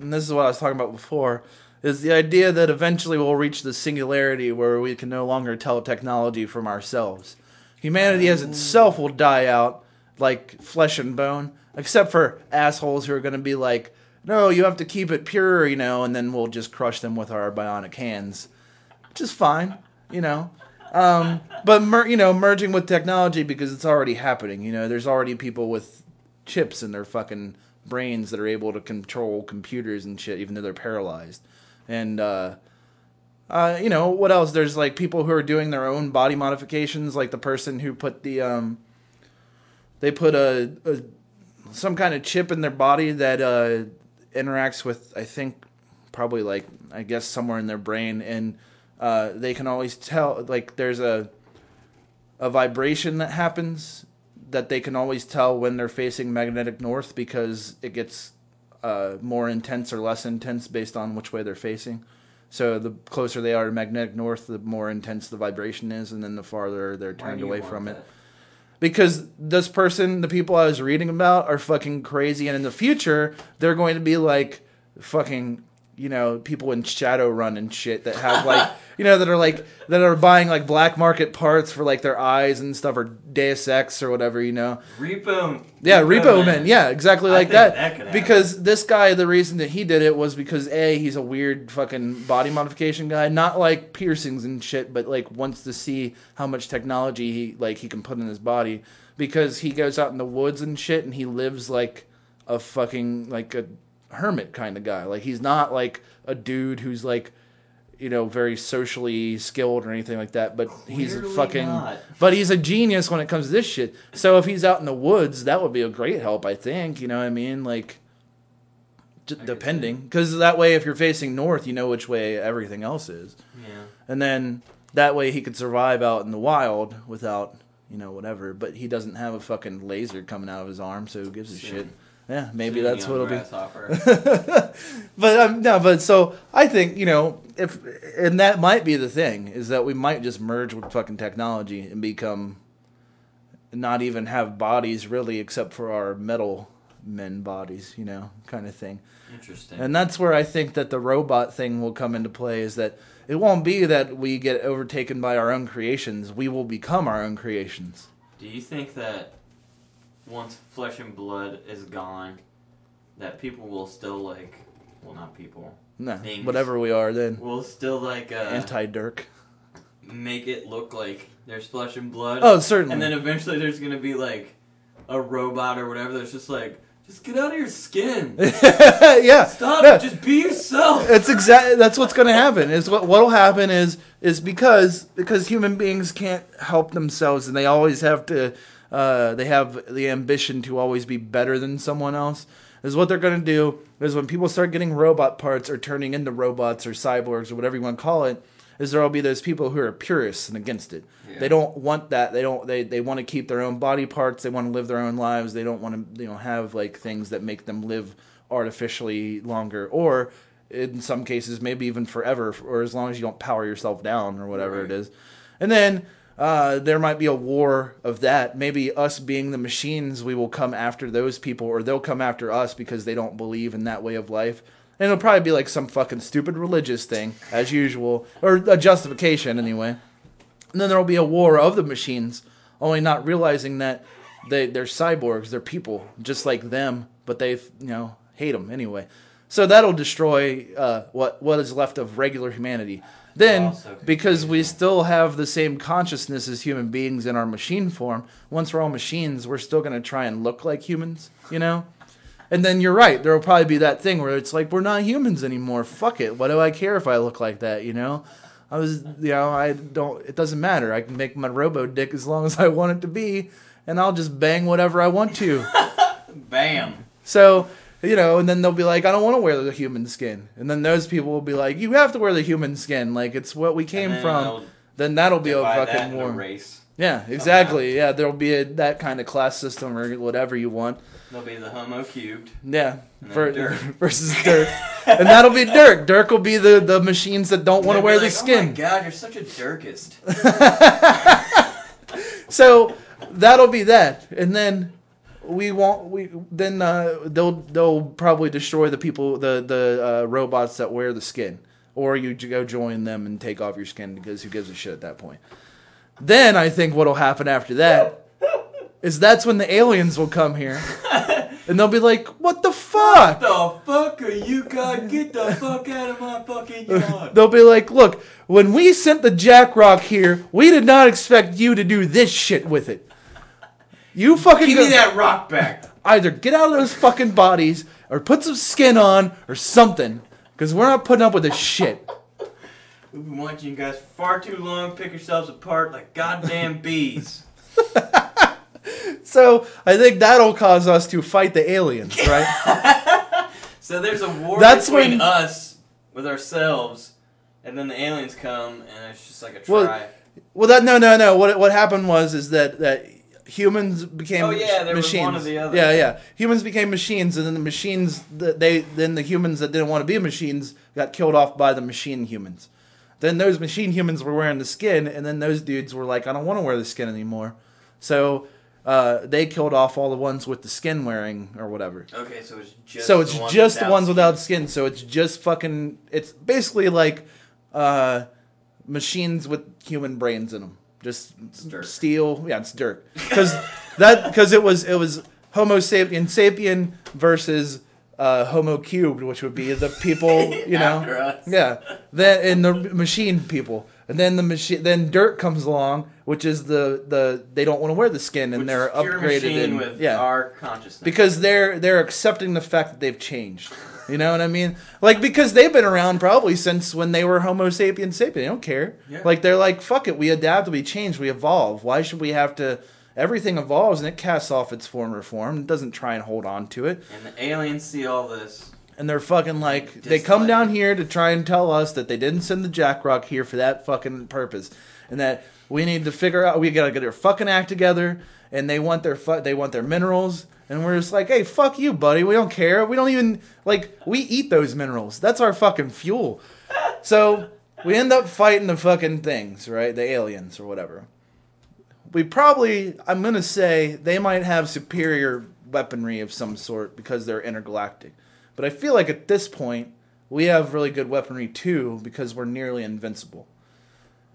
and this is what I was talking about before, is the idea that eventually we'll reach the singularity where we can no longer tell technology from ourselves. Humanity as itself will die out like flesh and bone, except for assholes who are going to be like, no, you have to keep it pure, you know, and then we'll just crush them with our bionic hands, which is fine, you know. Um, but mer- you know, merging with technology because it's already happening. You know, there's already people with chips in their fucking brains that are able to control computers and shit, even though they're paralyzed. And uh, uh, you know what else? There's like people who are doing their own body modifications, like the person who put the um, they put a, a some kind of chip in their body that uh, interacts with I think probably like I guess somewhere in their brain, and uh, they can always tell like there's a a vibration that happens that they can always tell when they're facing magnetic north because it gets uh, more intense or less intense based on which way they're facing. So the closer they are to magnetic north, the more intense the vibration is, and then the farther they're turned away from it because this person, the people I was reading about, are fucking crazy, and in the future they're going to be like fucking you know people in Shadowrun and shit that have like you know that are like that are buying like black market parts for like their eyes and stuff or Deus Ex or whatever you know. Repo. Yeah, Repo Man. Yeah, exactly like that. that because this guy, the reason that he did it was because a he's a weird fucking body modification guy, not like piercings and shit, but like wants to see how much technology he like he can put in his body because he goes out in the woods and shit and he lives like a fucking like a hermit kind of guy. Like he's not like a dude who's like you know very socially skilled or anything like that, but he's a fucking not. but he's a genius when it comes to this shit. So if he's out in the woods, that would be a great help, I think. You know what I mean? Like, depending, because that way, if you're facing north, you know which way everything else is, Yeah. and then that way he could survive out in the wild without you know whatever. But he doesn't have a fucking laser coming out of his arm, so who gives a shit? Yeah, maybe Soon, that's what it'll be. But um, no, but so I think you know if and that might be the thing is that we might just merge with fucking technology and become not even have bodies really except for our metal men bodies, you know, kind of thing. Interesting. And that's where I think that the robot thing will come into play is that it won't be that we get overtaken by our own creations. We will become our own creations. Do you think that once flesh and blood is gone, that people will still like, well, not people, No, Things. whatever we are then. we'll still like uh, Anti Dirk. make it look like there's flesh and blood? Oh, certainly. And then eventually there's gonna be like a robot or whatever that's just like, just get out of your skin. yeah. Stop. No. Just be yourself. It's exactly that's what's going to happen. Is what what'll happen is is because because human beings can't help themselves and they always have to uh, they have the ambition to always be better than someone else. Is what they're going to do is when people start getting robot parts or turning into robots or cyborgs or whatever you want to call it, is there will be those people who are purists and against it. Yeah. They don't want that. They don't. They they want to keep their own body parts. They want to live their own lives. They don't want to you know have like things that make them live artificially longer or in some cases maybe even forever or as long as you don't power yourself down or whatever it Right. is. And then uh, there might be a war of that. Maybe us being the machines, we will come after those people, or they'll come after us because they don't believe in that way of life. And it'll probably be like some fucking stupid religious thing, as usual, or a justification anyway. And then there will be a war of the machines, only not realizing that they they're cyborgs, they're people just like them, but they you know hate them anyway. So that'll destroy uh, what what is left of regular humanity. Then, because we still have the same consciousness as human beings in our machine form, once we're all machines, we're still going to try and look like humans, you know? And then you're right, there will probably be that thing where it's like, we're not humans anymore. Fuck it. What do I care if I look like that, you know? I was, you know, I don't, it doesn't matter. I can make my robo dick as long as I want it to be, and I'll just bang whatever I want to. Bam. So, you know, and then they'll be like, I don't want to wear the human skin. And then those people will be like, you have to wear the human skin. Like, it's what we came then from. Then that'll be a fucking war. race. Yeah, exactly. Yeah, there'll be a, that kind of class system or whatever you want. There'll be the Homo cubed. Yeah, ver- Dirk. versus Dirk, and that'll be Dirk. Dirk will be the the machines that don't want to wear the skin. Oh my god, you're such a Dirkist. So that'll be that, and then we won't. We then uh, they'll they'll probably destroy the people the the uh, robots that wear the skin, or you go join them and take off your skin because who gives a shit at that point. Then I think what'll happen after that is that's when the aliens will come here, and they'll be like, "What the fuck." the fuck are you guys? Get the fuck out of my fucking yard. They'll be like, look, when we sent the Jack Rock here, we did not expect you to do this shit with it. You fucking Give go- me that rock back. either get out of those fucking bodies or put some skin on or something. Because we're not putting up with this shit. We've been watching you guys far too long. Pick yourselves apart like goddamn bees. So I think that'll cause us to fight the aliens, right? So there's a war That's between when- us with ourselves, and then the aliens come, and it's just like a Well, try. well, that no, no, no. What what happened was is that that humans became Oh, yeah, there was machines. one or the other. Yeah, yeah. Humans became machines, and then the machines that they then the humans that didn't want to be machines got killed off by the machine humans. Then those machine humans were wearing the skin, and then those dudes were like, I don't want to wear the skin anymore. So uh, they killed off all the ones with the skin wearing or whatever. Okay, so it's just so it's the ones just the without ones skin. without skin. So it's just fucking. It's basically like uh, machines with human brains in them. Just steel. Yeah, it's dirt. Because that because it was it was Homo sapien sapien versus uh, Homo cubed, which would be the people you know. Yeah. Then and the machine people. And then the machine then dirt comes along, which is the the they don't want to wear the skin and Which they're upgraded with yeah our consciousness. because they're they're accepting the fact that they've changed. You know what I mean? Like because they've been around probably since when they were Homo sapien sapien. They don't care. Yeah. Like they're like, fuck it, we adapt, we change, we evolve. Why should we have to? Everything evolves and it casts off its former form. It doesn't try and hold on to it. and the aliens see all this. And they're fucking like they come down here to try and tell us that they didn't send the Jack Rock here for that fucking purpose, and that we need to figure out we gotta get our fucking act together. And they want their fu- they want their minerals, and we're just like, hey, fuck you, buddy. We don't care. We don't even like we eat those minerals. That's our fucking fuel. So we end up fighting the fucking things, right? The aliens or whatever. We probably, I'm gonna say, they might have superior weaponry of some sort because they're intergalactic. But I feel like at this point, we have really good weaponry too because we're nearly invincible.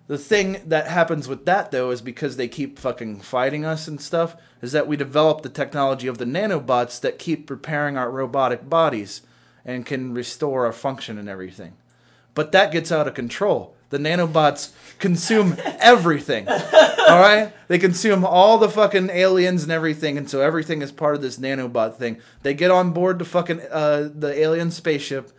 The thing that happens with that though is because they keep fucking fighting us and stuff, is that we develop the technology of the nanobots that keep repairing our robotic bodies and can restore our function and everything. But that gets out of control. The nanobots consume everything. all right? They consume all the fucking aliens and everything, and so everything is part of this nanobot thing. They get on board the fucking uh, the alien spaceship,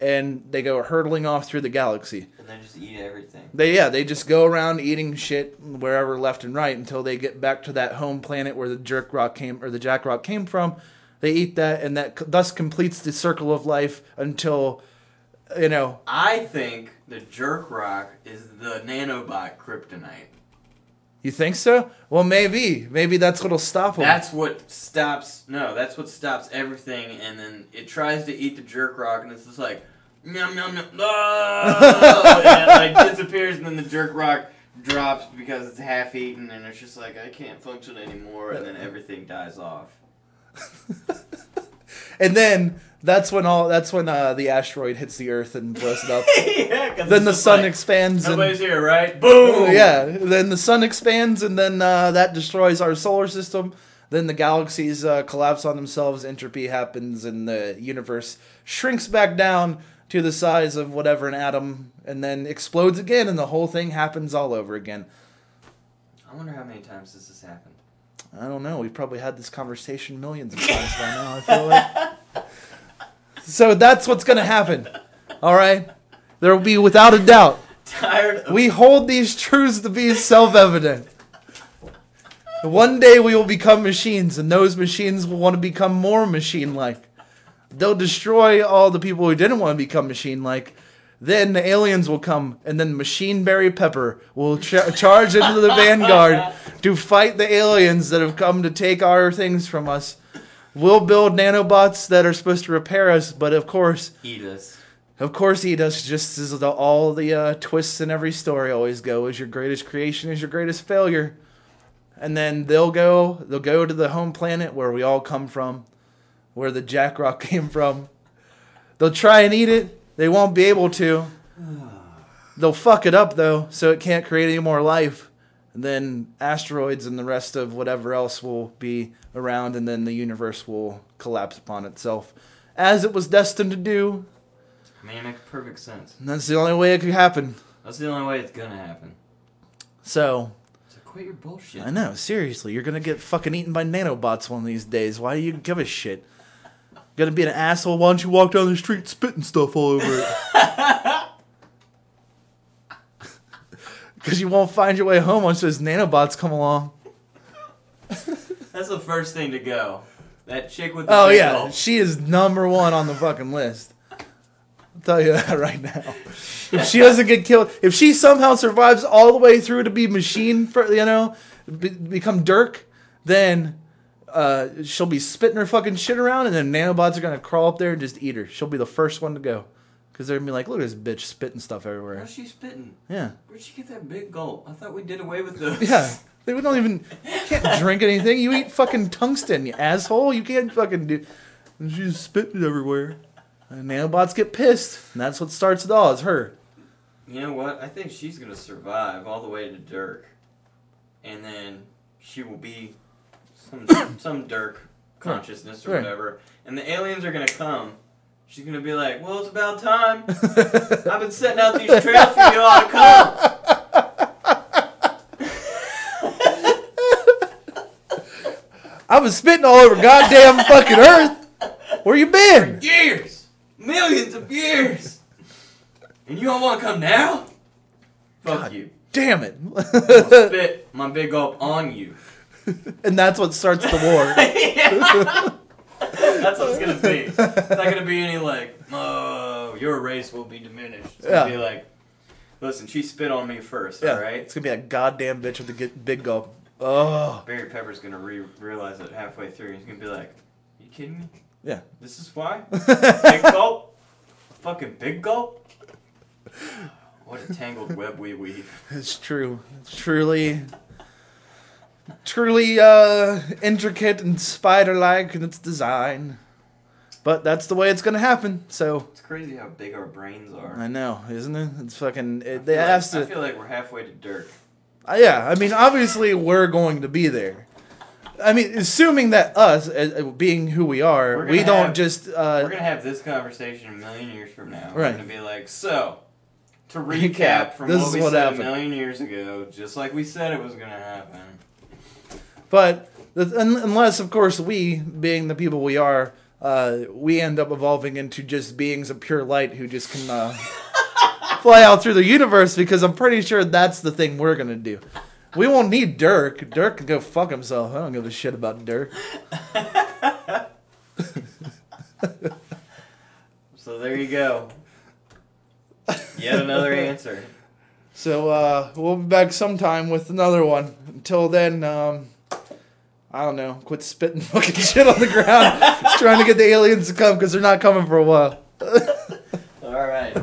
and they go hurtling off through the galaxy. And they just eat everything. They yeah, they just go around eating shit wherever left and right until they get back to that home planet where the jerk rock came or the jack rock came from. They eat that, and that thus completes the circle of life until, you know, I think the jerk rock is the nanobot kryptonite. You think so? Well, maybe, maybe that's what'll stop them. That's what stops. No, that's what stops everything. And then it tries to eat the jerk rock, and it's just like, nom nom nom, no! and it like disappears, and then the jerk rock drops because it's half eaten, and it's just like I can't function anymore, and then everything dies off. and then that's when all that's when uh, the asteroid hits the Earth and blows it up. yeah, 'cause then the sun like, expands and Nobody's here, right? Boom! yeah, then the sun expands and then uh, that destroys our solar system. Then the galaxies uh, collapse on themselves, entropy happens, and the universe shrinks back down to the size of whatever an atom, and then explodes again, and the whole thing happens all over again. I wonder how many times this has happened. I don't know. We've probably had this conversation millions of times by now. I feel like. So that's what's gonna happen. All right, there will be without a doubt. Tired of We hold these truths to be self-evident. One day we will become machines, and those machines will want to become more machine-like. They'll destroy all the people who didn't want to become machine-like. Then the aliens will come, and then Machine Barry Pepper will ch- charge into the vanguard to fight the aliens that have come to take our things from us. We'll build nanobots that are supposed to repair us, but of course, eat us. of course, eat us. Just as the, all the uh, twists in every story always go, is your greatest creation is your greatest failure, and then they'll go. They'll go to the home planet where we all come from, where the Jack Rock came from. They'll try and eat it. They won't be able to. They'll fuck it up though, so it can't create any more life. Then asteroids and the rest of whatever else will be around, and then the universe will collapse upon itself, as it was destined to do. I mean, it makes perfect sense. And that's the only way it could happen. That's the only way it's gonna happen. So, So quit your bullshit. I know, seriously, you're gonna get fucking eaten by nanobots one of these days. Why do you give a shit? you Gonna be an asshole? Why don't you walk down the street spitting stuff all over it? Because you won't find your way home once those nanobots come along. That's the first thing to go. That chick with the Oh, yeah, she is number one on the fucking list. I'll tell you that right now. If she doesn't get killed, if she somehow survives all the way through to be machine, for you know, be, become Dirk, then uh, she'll be spitting her fucking shit around, and then nanobots are gonna crawl up there and just eat her. She'll be the first one to go, because they're gonna be like, look at this bitch spitting stuff everywhere. How's she spitting? Yeah, Where'd she get that big gulp? I thought we did away with those. yeah. They don't even you can't drink anything. You eat fucking tungsten, you asshole. You can't fucking do. And she's spitting everywhere. And nanobots get pissed, and that's what starts it all. Is her. You know what? I think she's gonna survive all the way to Dirk, and then she will be some some Dirk consciousness or Right. whatever, and the aliens are gonna come. She's gonna be like, "Well, it's about time. I've been setting out these trails for you all to come." I've been spitting all over goddamn fucking Earth. Where you been? Years, millions of years, and you don't want to come now? Fuck God. you. Damn it. Spit my big gulp on you. and that's what starts the war. That's what it's gonna be. It's not gonna be any like, oh, your race will be diminished. It's gonna Yeah. be like, listen, she spit on me first, Yeah, all right? It's gonna be a goddamn bitch with a big gulp. Oh, Barry Pepper's gonna re- realize it halfway through. He's gonna be like, you kidding me? yeah. This is why? Big gulp? Fucking big gulp? What a tangled web we weave. It's true. It's truly, truly uh, intricate and spider-like in its design. But that's the way it's gonna happen. So It's crazy how big our brains are. I know, isn't it? It's fucking. It, they like- has I feel like we're halfway to Dirk. Uh, yeah, I mean, obviously we're going to be there. I mean, assuming that us, uh, uh, being who we are, We're we don't have- just. We're Uh, gonna have this conversation a million years from now. Right. We're gonna be like, so to Recap, from this what we what said happened." a million years ago, just like we said it was gonna happen. But the, un, unless, of course, we, being the people we are, uh, we end up evolving into just beings of pure light who just can uh, fly out through the universe. Because I'm pretty sure that's the thing we're gonna do. We won't need Dirk. Dirk can go fuck himself. I don't give a shit about Dirk. So there you go. Yet another answer. So uh, we'll be back sometime with another one. Until then, um, I don't know, quit spitting fucking shit on the ground, trying to get the aliens to come because they're not coming for a while. All right.